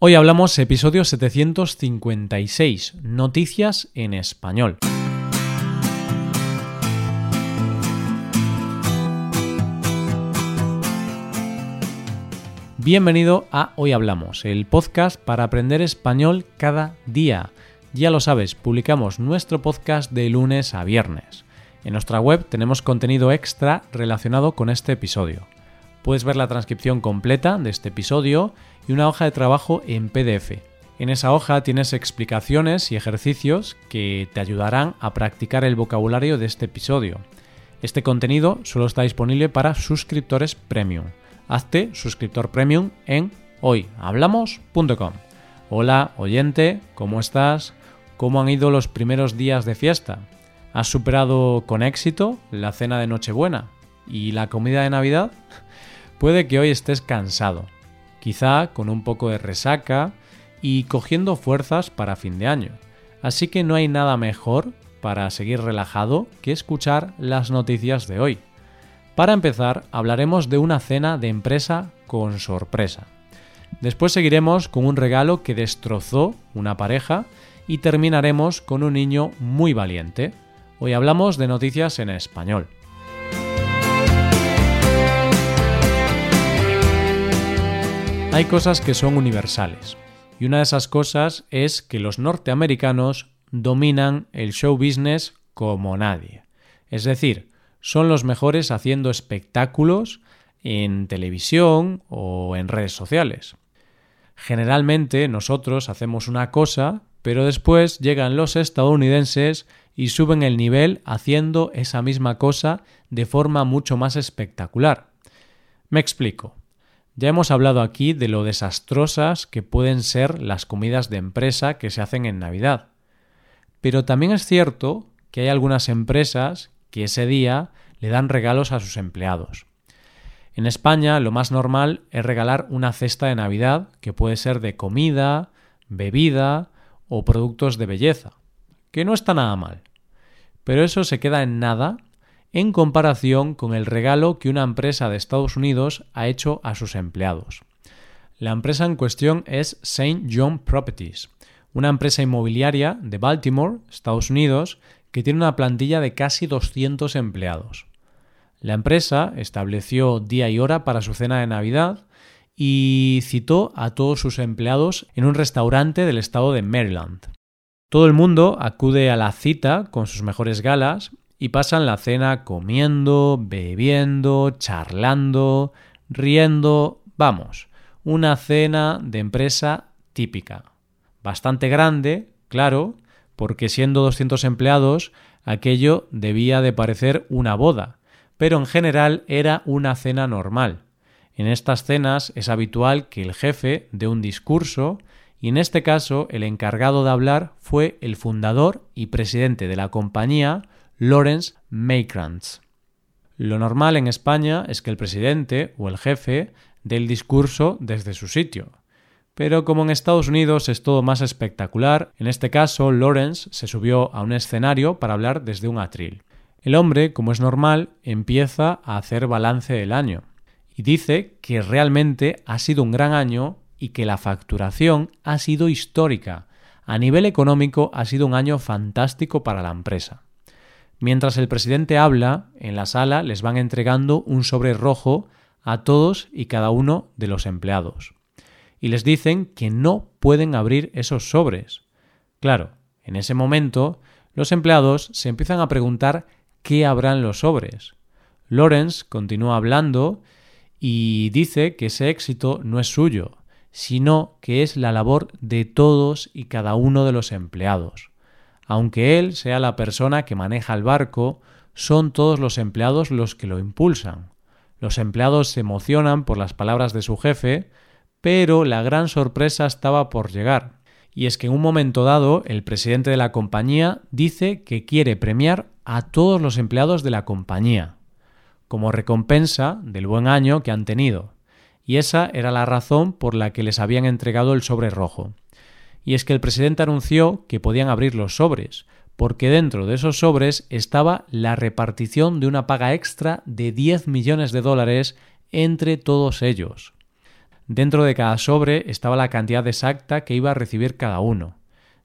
Hoy hablamos episodio 756, Noticias en Español. Bienvenido a Hoy Hablamos, el podcast para aprender español cada día. Ya lo sabes, publicamos nuestro podcast de lunes a viernes. En nuestra web tenemos contenido extra relacionado con este episodio. Puedes ver la transcripción completa de este episodio y una hoja de trabajo en PDF. En esa hoja tienes explicaciones y ejercicios que te ayudarán a practicar el vocabulario de este episodio. Este contenido solo está disponible para suscriptores premium. Hazte suscriptor premium en hoyhablamos.com. Hola, oyente, ¿cómo estás? ¿Cómo han ido los primeros días de fiesta? ¿Has superado con éxito la cena de Nochebuena? ¿Y la comida de Navidad? Puede que hoy estés cansado, quizá con un poco de resaca y cogiendo fuerzas para fin de año. Así que no hay nada mejor para seguir relajado que escuchar las noticias de hoy. Para empezar, hablaremos de una cena de empresa con sorpresa. Después seguiremos con un regalo que destrozó una pareja y terminaremos con un niño muy valiente. Hoy hablamos de noticias en español. Hay cosas que son universales, y una de esas cosas es que los norteamericanos dominan el show business como nadie. Es decir, son los mejores haciendo espectáculos en televisión o en redes sociales. Generalmente nosotros hacemos una cosa, pero después llegan los estadounidenses y suben el nivel haciendo esa misma cosa de forma mucho más espectacular. Me explico. Ya hemos hablado aquí de lo desastrosas que pueden ser las comidas de empresa que se hacen en Navidad. Pero también es cierto que hay algunas empresas que ese día le dan regalos a sus empleados. En España lo más normal es regalar una cesta de Navidad que puede ser de comida, bebida o productos de belleza, que no está nada mal. Pero eso se queda en nada en comparación con el regalo que una empresa de Estados Unidos ha hecho a sus empleados. La empresa en cuestión es St. John Properties, una empresa inmobiliaria de Baltimore, Estados Unidos, que tiene una plantilla de casi 200 empleados. La empresa estableció día y hora para su cena de Navidad y citó a todos sus empleados en un restaurante del estado de Maryland. Todo el mundo acude a la cita con sus mejores galas y pasan la cena comiendo, bebiendo, charlando, riendo, vamos, una cena de empresa típica. Bastante grande, claro, porque siendo 200 empleados, aquello debía de parecer una boda, pero en general era una cena normal. En estas cenas es habitual que el jefe dé un discurso y en este caso el encargado de hablar fue el fundador y presidente de la compañía Lawrence Maykrantz. Lo normal en España es que el presidente o el jefe dé el discurso desde su sitio. Pero como en Estados Unidos es todo más espectacular, en este caso Lawrence se subió a un escenario para hablar desde un atril. El hombre, como es normal, empieza a hacer balance del año y dice que realmente ha sido un gran año y que la facturación ha sido histórica. A nivel económico ha sido un año fantástico para la empresa. Mientras el presidente habla, en la sala les van entregando un sobre rojo a todos y cada uno de los empleados. Y les dicen que no pueden abrir esos sobres. Claro, en ese momento los empleados se empiezan a preguntar qué habrán los sobres. Lawrence continúa hablando y dice que ese éxito no es suyo, sino que es la labor de todos y cada uno de los empleados. Aunque él sea la persona que maneja el barco, son todos los empleados los que lo impulsan. Los empleados se emocionan por las palabras de su jefe, pero la gran sorpresa estaba por llegar. Y es que en un momento dado el presidente de la compañía dice que quiere premiar a todos los empleados de la compañía, como recompensa del buen año que han tenido. Y esa era la razón por la que les habían entregado el sobre rojo y es que el presidente anunció que podían abrir los sobres, porque dentro de esos sobres estaba la repartición de una paga extra de 10 millones de dólares entre todos ellos. dentro de cada sobre estaba la cantidad exacta que iba a recibir cada uno,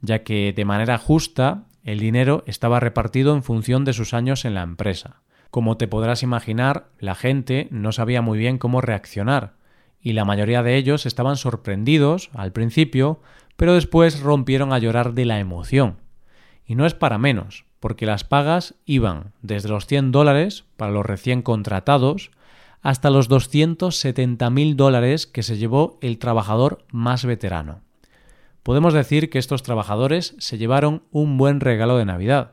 ya que de manera justa el dinero estaba repartido en función de sus años en la empresa. Como te podrás imaginar, la gente no sabía muy bien cómo reaccionar, y la mayoría de ellos estaban sorprendidos al principio, pero después rompieron a llorar de la emoción. Y no es para menos, porque las pagas iban desde los 100 dólares para los recién contratados hasta los 270.000 dólares que se llevó el trabajador más veterano. Podemos decir que estos trabajadores se llevaron un buen regalo de Navidad.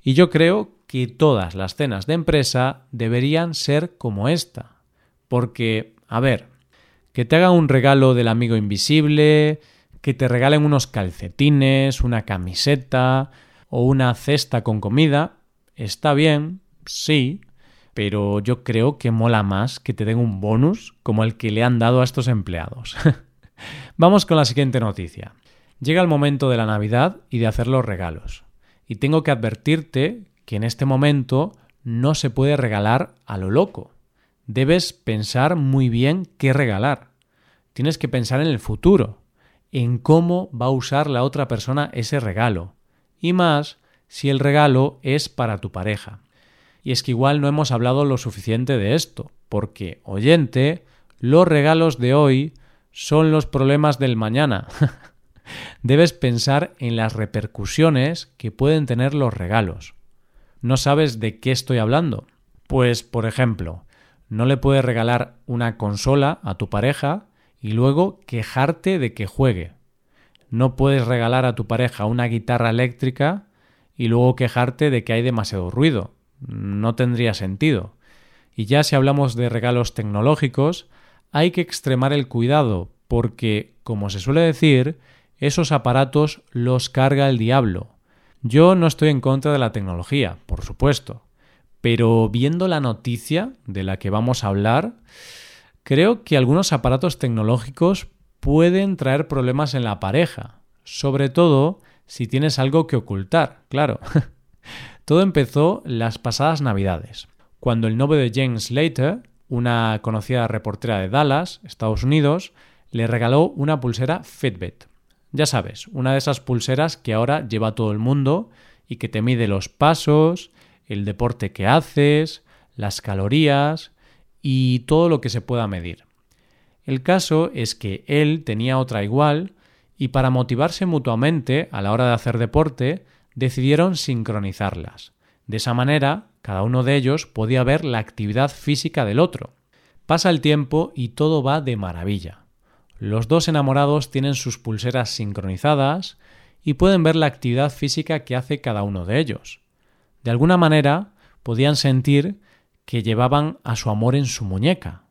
Y yo creo que todas las cenas de empresa deberían ser como esta. Porque, a ver, que te hagan un regalo del amigo invisible, que te regalen unos calcetines, una camiseta o una cesta con comida, está bien, sí, pero yo creo que mola más que te den un bonus como el que le han dado a estos empleados. Vamos con la siguiente noticia. Llega el momento de la Navidad y de hacer los regalos. Y tengo que advertirte que en este momento no se puede regalar a lo loco. Debes pensar muy bien qué regalar. Tienes que pensar en el futuro, en cómo va a usar la otra persona ese regalo. Y más si el regalo es para tu pareja. Y es que igual no hemos hablado lo suficiente de esto, porque, oyente, los regalos de hoy son los problemas del mañana. Debes pensar en las repercusiones que pueden tener los regalos. ¿No sabes de qué estoy hablando? Pues, por ejemplo, no le puedes regalar una consola a tu pareja y luego quejarte de que juegue. No puedes regalar a tu pareja una guitarra eléctrica y luego quejarte de que hay demasiado ruido. No tendría sentido. Y ya si hablamos de regalos tecnológicos, hay que extremar el cuidado porque, como se suele decir, esos aparatos los carga el diablo. Yo no estoy en contra de la tecnología, por supuesto, pero viendo la noticia de la que vamos a hablar, creo que algunos aparatos tecnológicos pueden traer problemas en la pareja, sobre todo si tienes algo que ocultar, claro. Todo empezó las pasadas Navidades, cuando el novio de James Slater una conocida reportera de Dallas, Estados Unidos, le regaló una pulsera Fitbit. Ya sabes, una de esas pulseras que ahora lleva todo el mundo y que te mide los pasos, el deporte que haces, las calorías y todo lo que se pueda medir. El caso es que él tenía otra igual y para motivarse mutuamente a la hora de hacer deporte decidieron sincronizarlas. De esa manera, cada uno de ellos podía ver la actividad física del otro. Pasa el tiempo y todo va de maravilla. Los dos enamorados tienen sus pulseras sincronizadas y pueden ver la actividad física que hace cada uno de ellos. De alguna manera, podían sentir que llevaban a su amor en su muñeca.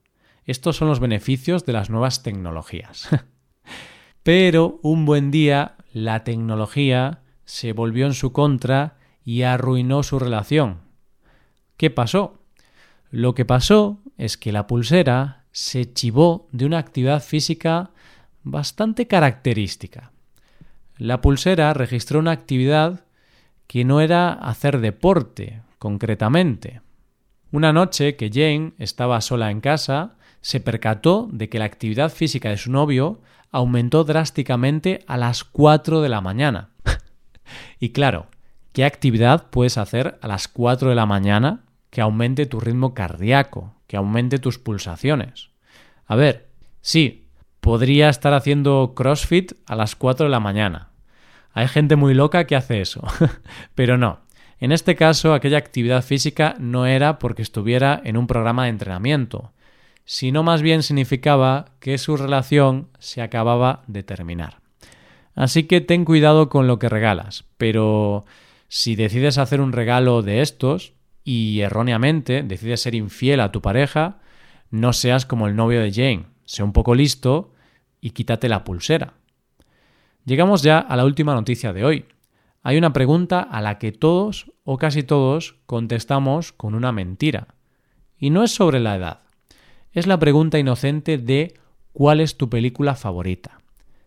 Estos son los beneficios de las nuevas tecnologías. Pero un buen día la tecnología se volvió en su contra y arruinó su relación. ¿Qué pasó? Lo que pasó es que la pulsera se chivó de una actividad física bastante característica. La pulsera registró una actividad que no era hacer deporte, concretamente. Una noche que Jane estaba sola en casa, se percató de que la actividad física de su novio aumentó drásticamente a las 4 de la mañana. y claro, ¿Qué actividad puedes hacer a las 4 de la mañana que aumente tu ritmo cardíaco, que aumente tus pulsaciones? A ver, sí, podría estar haciendo CrossFit a las 4 de la mañana. Hay gente muy loca que hace eso, pero no. En este caso, aquella actividad física no era porque estuviera en un programa de entrenamiento, sino más bien significaba que su relación se acababa de terminar. Así que ten cuidado con lo que regalas, pero si decides hacer un regalo de estos y erróneamente decides ser infiel a tu pareja, no seas como el novio de Jane, sé un poco listo y quítate la pulsera. Llegamos ya a la última noticia de hoy. Hay una pregunta a la que todos o casi todos contestamos con una mentira. Y no es sobre la edad. Es la pregunta inocente de ¿cuál es tu película favorita?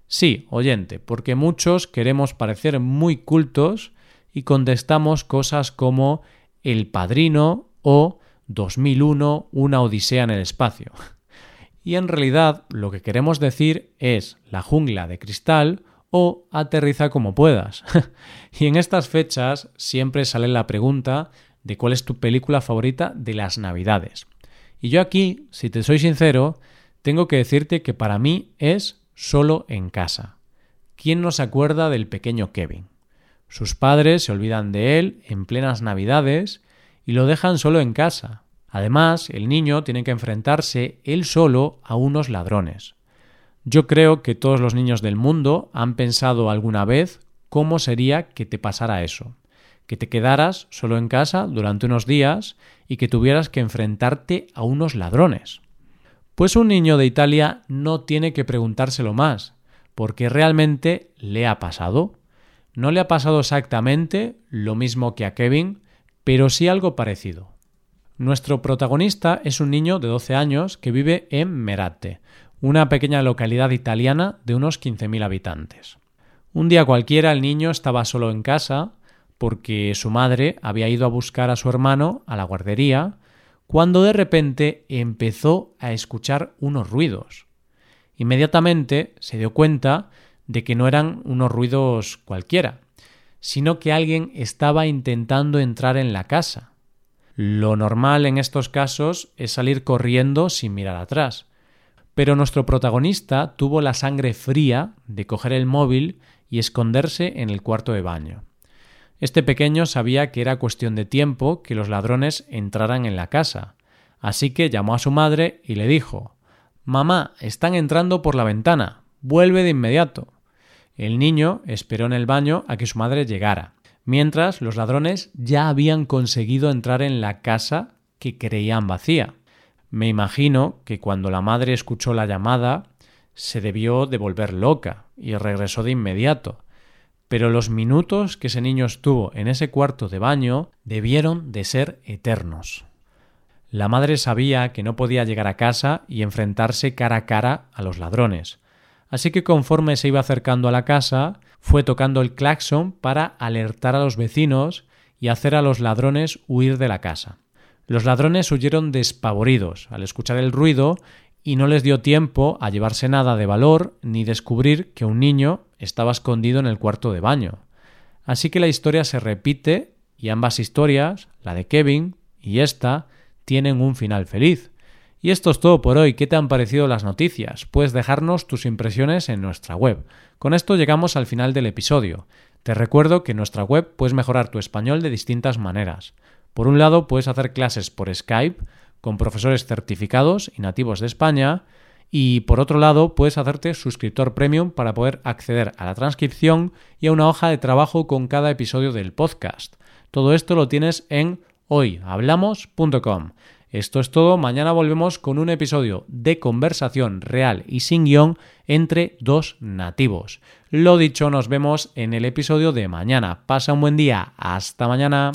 Sí, oyente, porque muchos queremos parecer muy cultos y contestamos cosas como El Padrino o 2001, una Odisea en el espacio. y en realidad lo que queremos decir es la jungla de cristal o aterriza como puedas. y en estas fechas siempre sale la pregunta de cuál es tu película favorita de las Navidades. Y yo aquí, si te soy sincero, tengo que decirte que para mí es solo en casa. ¿Quién no se acuerda del pequeño Kevin? Sus padres se olvidan de él en plenas Navidades y lo dejan solo en casa. Además, el niño tiene que enfrentarse él solo a unos ladrones. Yo creo que todos los niños del mundo han pensado alguna vez cómo sería que te pasara eso, que te quedaras solo en casa durante unos días y que tuvieras que enfrentarte a unos ladrones. Pues un niño de Italia no tiene que preguntárselo más, porque realmente le ha pasado. No le ha pasado exactamente lo mismo que a Kevin, pero sí algo parecido. Nuestro protagonista es un niño de 12 años que vive en Merate, una pequeña localidad italiana de unos 15.000 habitantes. Un día cualquiera el niño estaba solo en casa porque su madre había ido a buscar a su hermano a la guardería cuando de repente empezó a escuchar unos ruidos. Inmediatamente se dio cuenta de que no eran unos ruidos cualquiera, sino que alguien estaba intentando entrar en la casa. Lo normal en estos casos es salir corriendo sin mirar atrás. Pero nuestro protagonista tuvo la sangre fría de coger el móvil y esconderse en el cuarto de baño. Este pequeño sabía que era cuestión de tiempo que los ladrones entraran en la casa, así que llamó a su madre y le dijo Mamá, están entrando por la ventana. Vuelve de inmediato. El niño esperó en el baño a que su madre llegara, mientras los ladrones ya habían conseguido entrar en la casa que creían vacía. Me imagino que cuando la madre escuchó la llamada se debió de volver loca y regresó de inmediato pero los minutos que ese niño estuvo en ese cuarto de baño debieron de ser eternos. La madre sabía que no podía llegar a casa y enfrentarse cara a cara a los ladrones, así que conforme se iba acercando a la casa, fue tocando el claxon para alertar a los vecinos y hacer a los ladrones huir de la casa. Los ladrones huyeron despavoridos al escuchar el ruido y no les dio tiempo a llevarse nada de valor ni descubrir que un niño estaba escondido en el cuarto de baño. Así que la historia se repite y ambas historias, la de Kevin y esta, tienen un final feliz. Y esto es todo por hoy. ¿Qué te han parecido las noticias? Puedes dejarnos tus impresiones en nuestra web. Con esto llegamos al final del episodio. Te recuerdo que en nuestra web puedes mejorar tu español de distintas maneras. Por un lado, puedes hacer clases por Skype con profesores certificados y nativos de España. Y por otro lado, puedes hacerte suscriptor premium para poder acceder a la transcripción y a una hoja de trabajo con cada episodio del podcast. Todo esto lo tienes en hoyhablamos.com. Esto es todo, mañana volvemos con un episodio de conversación real y sin guion entre dos nativos. Lo dicho, nos vemos en el episodio de mañana. Pasa un buen día, hasta mañana.